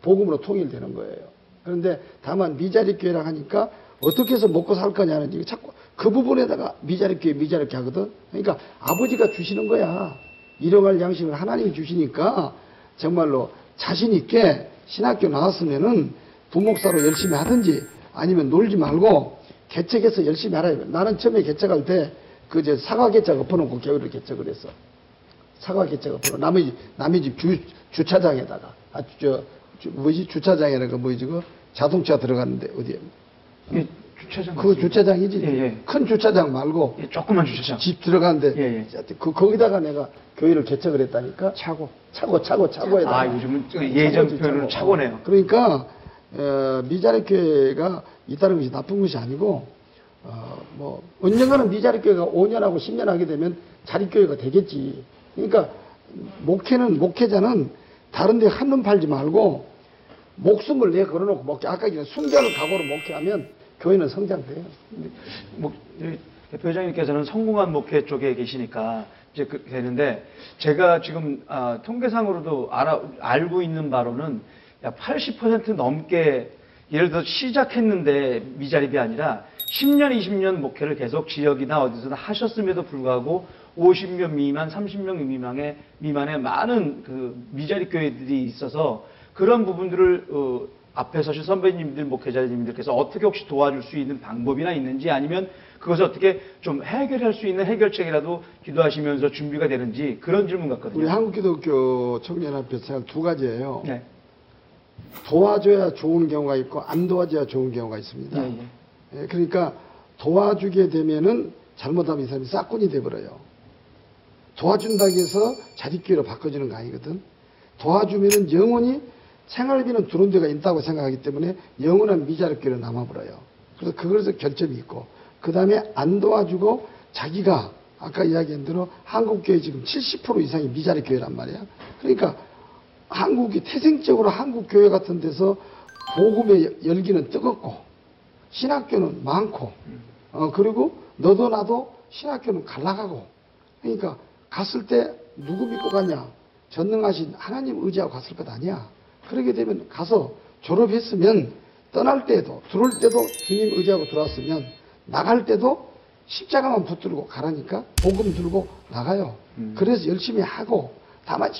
복음으로 통일되는 거예요. 그런데 다만 미자립 교회라 하니까 어떻게 해서 먹고 살 거냐는 지금 자꾸 그 부분에다가 미자립 교회 미자립 교회 하거든. 그러니까 아버지가 주시는 거야. 일용할 양식을 하나님이 주시니까 정말로 자신 있게 신학교 나왔으면은 부목사로 열심히 하든지 아니면 놀지 말고 개척해서 열심히 하라. 나는 처음에 개척할 때 그저 사과 개척 엎어놓고 교회를 개척을 했어. 사과 개척 엎어놓고 남의 집, 남의 집 주, 주차장에다가 아, 저, 주- 뭐지 거 뭐지 그 자동차 들어갔는데 어디에 예, 주차장. 그. 주차장이지 예, 예. 큰 주차장 말고 예, 조그만 주차장. 집 들어가는데 예, 예. 그 거기다가 내가 교회를 개척을 했다니까 차고. 차고 차고 차고에다가 아, 요즘은 예전 표현으로 차고. 차고네요. 그러니까 어, 미자립 교회가 있다는 것이 나쁜 것이 아니고 어, 뭐 언젠가는 미자립 교회가 5년하고 10년 하게 되면 자립 교회가 되겠지. 그러니까 목회는 목회자는 다른데 한눈 팔지 말고 목숨을 내 걸어놓고 목회. 아까 전에 순결을 각오로 목회하면 교회는 성장돼요. 목, 이 대표장님께서는 성공한 목회 쪽에 계시니까 이제 그 되는데 제가 지금 아, 통계상으로도 알아, 알고 있는 바로는 약 80% 넘게 예를 들어 시작했는데 미자립이 아니라 10년, 20년 목회를 계속 지역이나 어디서나 하셨음에도 불구하고 50명 미만, 30명 미만의 미만의 많은 그 미자립 교회들이 있어서 그런 부분들을 어, 앞에 서신 선배님들, 목회자님들께서 어떻게 혹시 도와줄 수 있는 방법이나 있는지 아니면 그것을 어떻게 좀 해결할 수 있는 해결책이라도 기도하시면서 준비가 되는지 그런 질문 같거든요. 우리 한국기독교 청년합회 생각 두 가지예요. 네. 도와줘야 좋은 경우가 있고 안 도와줘야 좋은 경우가 있습니다. 예, 예. 예, 그러니까 도와주게 되면은 잘못하면 이 사람이 싹군이 돼버려요. 도와준다고 해서 자립교회로 바꿔주는 거 아니거든. 도와주면은 영원히 생활비는 들어온 데가 있다고 생각하기 때문에 영원한 미자립교회로 남아버려요. 그래서 그것에서 결점이 있고 그 다음에 안 도와주고 자기가 아까 이야기한 대로 한국교회 지금 70% 이상이 미자립교회란 말이야. 그러니까 한국이 태생적으로 한국교회 같은 데서 복음의 열기는 뜨겁고 신학교는 많고 어, 그리고 너도 나도 신학교는 갈라가고 그러니까 갔을 때 누구 믿고 가냐 전능하신 하나님 의지하고 갔을 것 아니야 그러게 되면 가서 졸업했으면 떠날 때도 들어올 때도 주님 의지하고 들어왔으면 나갈 때도 십자가만 붙들고 가라니까 복음 들고 나가요 그래서 열심히 하고 다만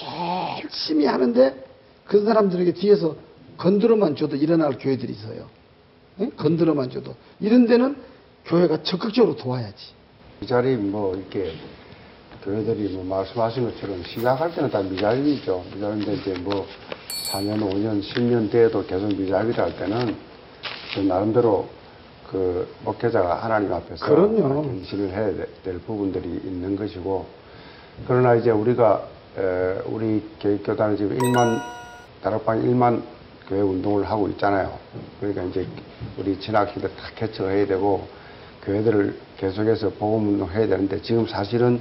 열심히 하는데 그 사람들에게 뒤에서 건드려만 줘도 일어날 교회들이 있어요 예? 건드려만 줘도 이런 데는 교회가 적극적으로 도와야지. 미자립 뭐 이렇게 교회들이 뭐 말씀하신 것처럼 시작할 때는 다 미자립이죠. 미자립인데 이제 뭐 4년, 5년, 10년 돼도 계속 미자립이라 할 때는 그 나름대로 그 목회자가 하나님 앞에서 그럼요. 견신을 해야 되- 될 부분들이 있는 것이고 그러나 이제 우리가 에, 우리 교육교단은 지금 1만 다락방 1만 교회 운동을 하고 있잖아요. 그러니까 이제 우리 진학기들 다 개척해야 되고 교회들을 계속해서 복음 운동해야 되는데 지금 사실은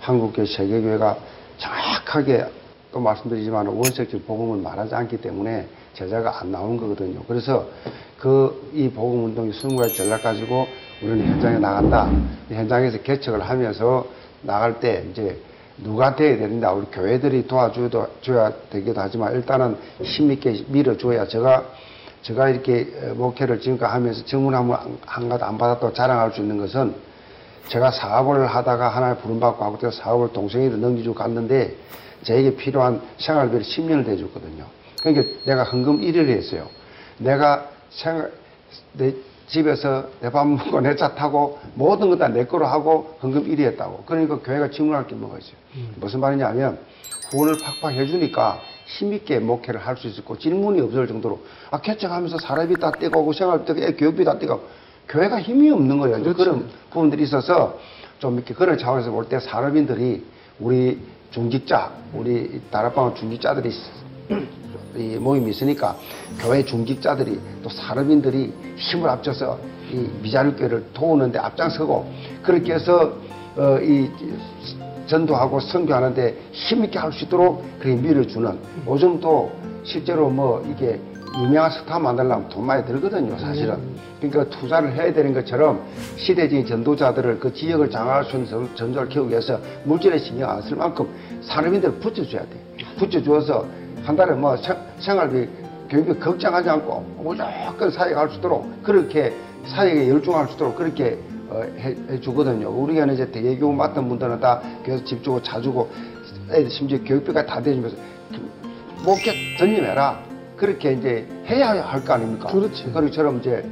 한국교회 세계교회가 정확하게 또 말씀드리지만 원색적 복음을 말하지 않기 때문에 제자가 안 나오는 거거든요. 그래서 그 이 복음 운동이 승부에 전략 가지고 우리는 현장에 나간다. 이 현장에서 개척을 하면서 나갈 때 이제 누가 돼야 되는데 우리 교회들이 도와줘도 줘야 되기도 하지만 일단은 힘있게 밀어줘야 제가 제가 이렇게 어, 목회를 지금까지 하면서 질문 한번 한 가도 안 받았다고 자랑할 수 있는 것은 제가 사업을 하다가 하나의 부름받고 하고 또 사업을 동생에게 넘겨주고 갔는데 저에게 필요한 생활비를 10년을 대줬거든요. 그러니까 내가 헌금 1위를 했어요. 내가 생활, 내 집에서 내 밥 먹고 내 차 타고 모든 것 다 내 거로 하고 헌금 1위 했다고. 그러니까 교회가 질문할 게 뭐가 있어요. 무슨 말이냐면 후원을 팍팍 해주니까 힘있게 목회를 할 수 있었고 질문이 없을 정도로 아 개척하면서 사람이 다 떼고 생활비 떼고 애 교육비 다 떼고 교회가 힘이 없는 거예요. 그런 부분들이 있어서 좀 이렇게 그런 차원에서 볼 때 산업인들이 우리 중직자, 우리 다락방 중직자들이 이 모임이 있으니까 교회 중직자들이 또 산업인들이 힘을 합쳐서 이 미자립교회를 도우는데 앞장서고 그렇게 해서 어, 이 전도하고 선교하는데 힘있게 할 수 있도록 그렇게 밀어주는 요즘 또 실제로 뭐 이게 유명한 스타 만들려면 돈 많이 들거든요 사실은 그러니까 투자를 해야 되는 것처럼 시대적인 전도자들을 그 지역을 장악할 수 있는 전- 전도를 키우기 위해서 물질에 신경 안 쓸 만큼 산업인들을 붙여줘야 돼 붙여주어서 한 달에 뭐 생- 생활비 교육비 걱정하지 않고 무조건 사회에 갈 수 있도록 그렇게 사회에 열중할 수 있도록 그렇게 어, 해, 해 주거든요. 우리가 이제 대외교육 맡은 분들은 다 교회에서 집 주고 차 주고 애들 심지어 교육비가 다 대주면서 목회 전념해라. 그렇게 이제 해야 할 거 아닙니까? 그렇지. 그처럼 이제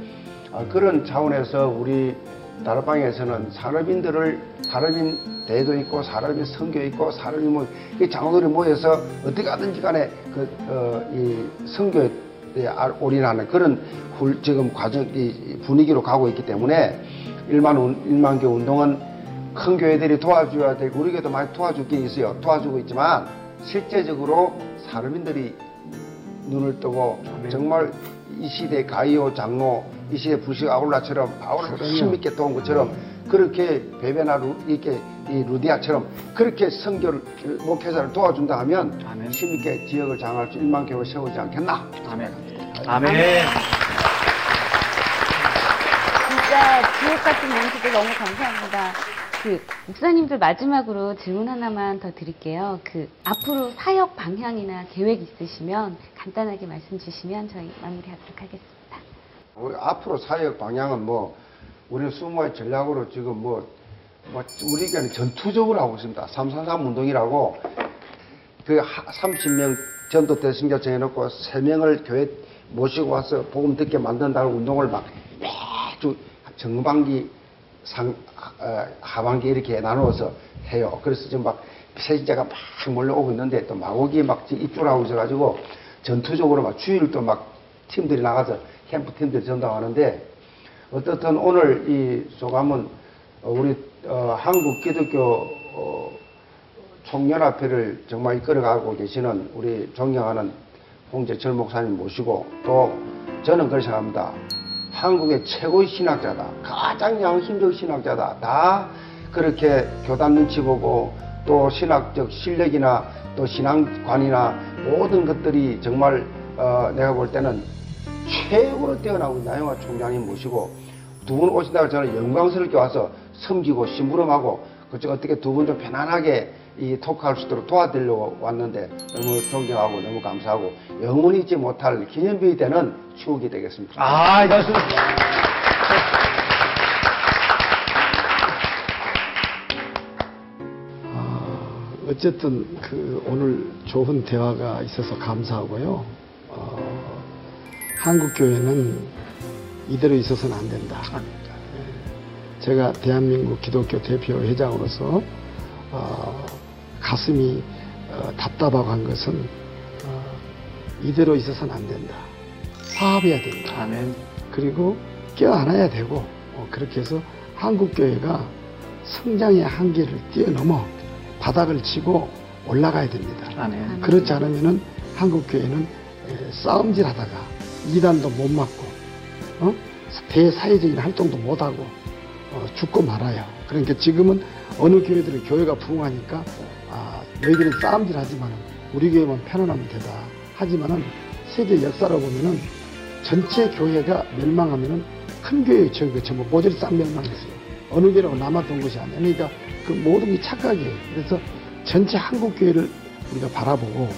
아, 그런 차원에서 우리 다락방에서는 산업인들을 산업인 대회도 있고 산업인 선교 있고 산업인 뭐, 이 장로들이 모여서 어떻게 하든지 간에 그, 어, 이 선교에 아- 올인하는 그런 훌- 지금 과정, 이 분위기로 가고 있기 때문에 일만, 운- 일만교 운동은 큰 교회들이 도와줘야 되고 우리 교회도 많이 도와줄 게 있어요. 도와주고 있지만 실제적으로 산업인들이 눈을 뜨고 정말 이 시대 가이오 장로 이 시대 불식 아울라처럼 아울라 힘있게 도운 것처럼 그렇게 베베나 루, 이렇게 이 루디아처럼 그렇게 선교를 목회자를 도와준다 하면 아멘. 힘있게 지역을 장할 수 일만 교회를 세우지 않겠나? 아멘. 아멘. 진짜 지옥 같은 멘트들 너무 감사합니다. 그 목사님들 마지막으로 질문 하나만 더 드릴게요. 그 앞으로 사역 방향이나 계획 있으시면 간단하게 말씀 주시면 저희 마무리하도록 하겠습니다. 우리 앞으로 사역 방향은 뭐 우리 수모의 전략으로 지금 뭐, 뭐 우리가 전투적으로 하고 있습니다. 333 운동이라고 그 30명 전도 대승자 정해놓고 3명을 교회 모시고 와서 복음 듣게 만든다는 운동을 막 매주 정반기 상, 어, 하반기 이렇게 나누어서 해요. 그래서 지금 막 세진자가 막 몰려오고 있는데 또 마곡이 막 지금 입주를 하고 있어가지고 전투적으로 막 주일도 막 팀들이 나가서 캠프 팀들이 전담하는데 어떻든 오늘 이 소감은 어, 우리 어, 한국 기독교 어, 총연합회를 정말 이끌어가고 계시는 우리 존경하는 홍재철 목사님 모시고 또 저는 그렇게 생각합니다. 한국의 최고의 신학자다. 가장 양심적 신학자다. 다 그렇게 교단 눈치 보고 또 신학적 실력이나 또 신앙관이나 모든 것들이 정말 어, 내가 볼 때는 최고로 뛰어나고 나영화 총장님 모시고 두 분 오신다고 저는 영광스럽게 와서 섬기고 심부름하고 그쪽 어떻게 두 분 좀 편안하게 이 토크할 수 있도록 도와드리려고 왔는데 너무 존경하고 너무 감사하고 영원히 잊지 못할 기념비 되는 추억이 되겠습니다. 아, 이 말씀. 아, 어쨌든 그 오늘 좋은 대화가 있어서 감사하고요. 어, 한국 교회는 이대로 있어서는 안 된다. 예, 제가 대한민국 기독교 대표 회장으로서 어, 가슴이 어, 답답하고 한 것은 어, 이대로 있어서는 안 된다. 화합해야 된다. 아멘. 그리고 껴안아야 되고 어, 그렇게 해서 한국 교회가 성장의 한계를 뛰어넘어 바닥을 치고 올라가야 됩니다. 아멘. 그렇지 않으면은 한국 교회는 에, 싸움질하다가 이단도 못 맞고 어? 대사회적인 활동도 못 하고 어, 죽고 말아요. 그러니까 지금은 어느 교회들은 교회가 부흥하니까 아, 너희들은 싸움질 하지만 우리 교회만 편안하면 되다. 하지만은 세계 역사로 보면은 전체 교회가 멸망하면은 큰 교회 저희가 전부 모조리 싹 멸망했어요. 어느 교회라고 남았던 것이 아니에요. 그러니까 그 모든 게 착각이에요. 그래서 전체 한국 교회를 우리가 바라보고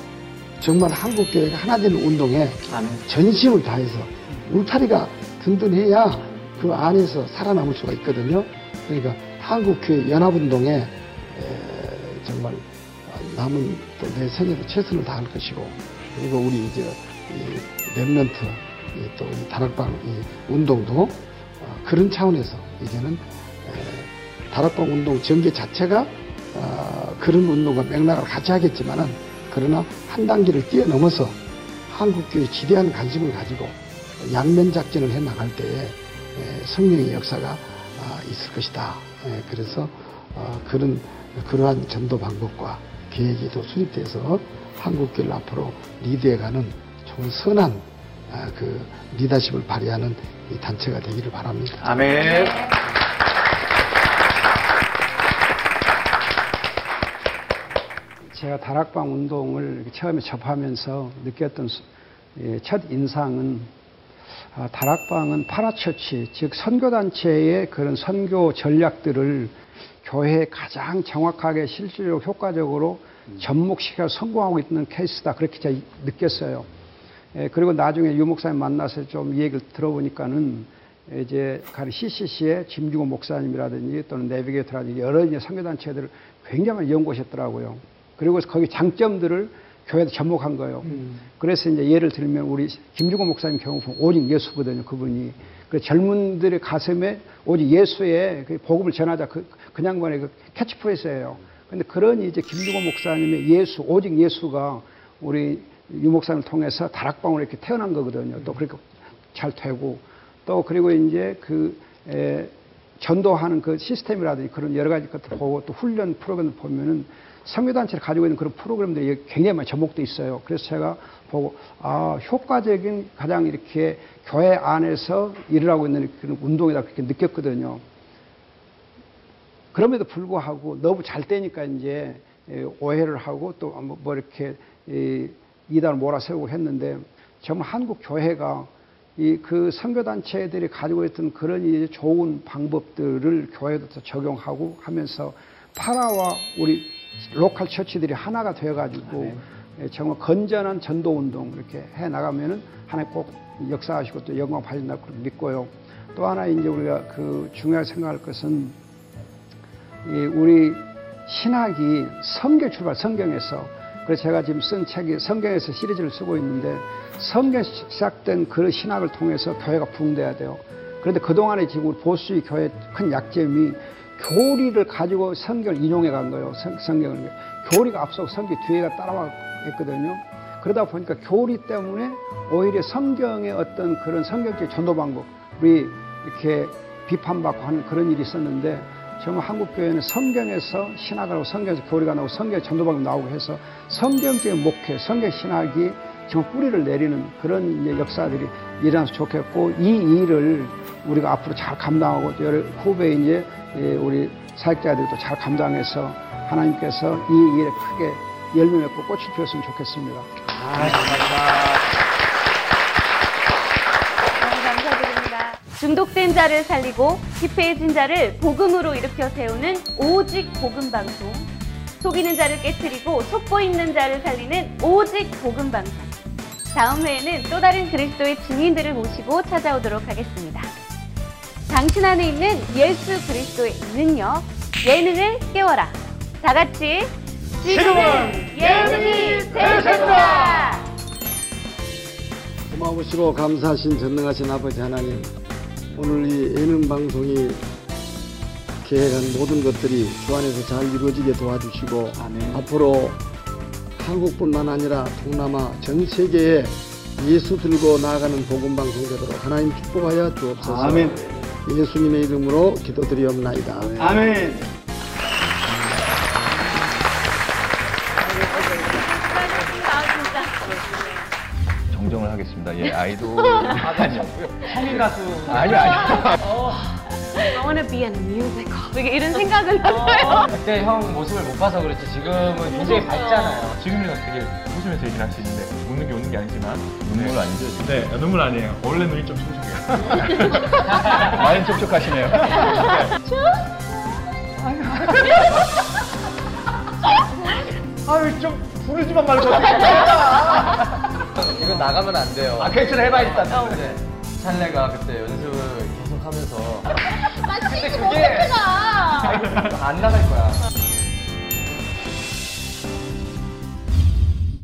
정말 한국 교회가 하나 되는 운동에. 전심을 다해서 울타리가 든든해야 그 안에서 살아남을 수가 있거든요. 그러니까 한국 교회 연합 운동에 에, 정말 남은 또내 생애로 최선을 다할 것이고 그리고 우리 이제 이 랩런트 이 또이 다락방 이 운동도 어, 그런 차원에서 이제는 에, 다락방 운동 전개 자체가 어, 그런 운동과 맥락을 같이 하겠지만은 그러나 한 단계를 뛰어넘어서 한국교회 지대한 관심을 가지고 양면 작전을 해 나갈 때에 에, 성령의 역사가 아, 있을 것이다. 에, 그래서 어, 그런 그러한 전도 방법과 계획이 또 수립돼서 한국교를 앞으로 리드해가는 좋은 선한 아, 그 리더십을 발휘하는 이 단체가 되기를 바랍니다. 아멘. 제가 다락방 운동을 처음에 접하면서 느꼈던 수- 예, 첫 인상은 아, 다락방은 파라처치, 즉 선교단체의 그런 선교 전략들을 교회에 가장 정확하게 실질적으로 효과적으로 접목시켜 성공하고 있는 케이스다. 그렇게 제가 느꼈어요. 예, 그리고 나중에 유 목사님 만나서 좀 이 얘기를 들어보니까는 이제 가는 CCC의 김중호 목사님이라든지 또는 내비게이터라든지 여러 이제 선교단체들을 굉장히 많이 연구하셨더라고요. 그리고 거기 장점들을 교회에 접목한 거예요. 그래서 이제 예를 들면 우리 김중호 목사님 경우 보면 오직 예수거든요, 그분이. 그 젊은들의 가슴에 오직 예수의 그 복음을 전하자 그, 그 양반의 그 캐치프레이즈예요. 근데 그런 이제 김중호 목사님의 예수, 오직 예수가 우리 유 목사님을 통해서 다락방으로 이렇게 태어난 거거든요. 또 그렇게 잘 되고 또 그리고 이제 그 에, 전도하는 그 시스템이라든지 그런 여러 가지 것들 보고 또 훈련 프로그램 보면은 성교단체를 가지고 있는 그런 프로그램들이 굉장히 많이 접목돼 있어요. 그래서 제가 보고 아 효과적인 가장 이렇게 교회 안에서 일을 하고 있는 그런 운동이다 그렇게 느꼈거든요. 그럼에도 불구하고 너무 잘 되니까 이제 예, 오해를 하고 또 뭐 이렇게 이 이단을 몰아세우고 했는데 정말 한국 교회가 이 그 선교단체들이 가지고 있던 그런 이제 좋은 방법들을 교회도 더 적용하고 하면서 파라와 우리 로컬 처치들이 하나가 되어가지고 예, 정말 건전한 전도 운동 이렇게 해 나가면은 하나님 꼭 역사하시고 또 영광 받는다고 믿고요. 또 하나 이제 우리가 그 중요하게 생각할 것은 이 우리 신학이 성경 출발 성경에서 그래서 제가 지금 쓴 책이 성경에서 시리즈를 쓰고 있는데 성경 시작된 그 신학을 통해서 교회가 부흥돼야 돼요. 그런데 그동안에 지금 우리 보수의 교회의 큰 약점이 교리를 가지고 성경을 인용해 간 거예요. 성, 성경을. 교리가 앞서고 성경 뒤에가 따라와 있거든요. 그러다 보니까 교리 때문에 오히려 성경의 어떤 그런 성경적 전도 방법, 우리 이렇게 비판받고 하는 그런 일이 있었는데 정말 한국 교회는 성경에서 신학을 하고 성경에서 교리가 나오고 성경 전도 방법 나오고 해서 성경적인 목회, 성경 신학이 정말 뿌리를 내리는 그런 역사들이 일어나서 좋겠고 이 일을 우리가 앞으로 잘 감당하고 후배 이제 예, 우리 사역자들도 잘 감당해서 하나님께서 이 일에 크게 열매 맺고 꽃을 피웠으면 좋겠습니다. 너무 감사드립니다. 중독된 자를 살리고 피폐해진 자를 복음으로 일으켜 세우는 오직 복음 방송. 속이는 자를 깨뜨리고 속고 있는 자를 살리는 오직 복음 방송. 다음 회에는 또 다른 그리스도의 증인들을 모시고 찾아오도록 하겠습니다. 당신 안에 있는 예수 그리스도의 능력, 예능을 깨워라. 다 같이 지금은 예능이 되셨다. 고마우시고 감사하신 전능하신 아버지 하나님 오늘 이 예능 방송이 계획한 모든 것들이 주 안에서 잘 이루어지게 도와주시고 앞으로 한국뿐만 아니라 동남아 전 세계에 예수 들고 나아가는 복음 방송 되도록 하나님 축복하여 주옵소서. 아멘. 예수님의 이름으로 기도드리옵나이다. 아멘. 아. 정정을 하겠습니다. 예, 아이돌. 성인 가수. 아니요, 아니요. I wanna be in a musical. 이게 이런 생각을 하고요. 그때 형 모습을 못 봐서 그렇지 지금은 굉장히 밝잖아요. 지금이랑 되게 웃으면서 얘기를 할 수 있는데, 웃는 게 웃는 게 아니지만. 눈물 아니죠, 지금? 네, 눈물 아니에요. 원래 눈이 좀 촉촉해요. 많이 촉촉하시네요. 아유, 좀 부르지만 말고 이거 나가면 안 돼요. 아, 괜찮아, 해봐야겠다. 네. 찰레가 그때 연습을 계속 하면서 빨리 아, 안 나갈 거야.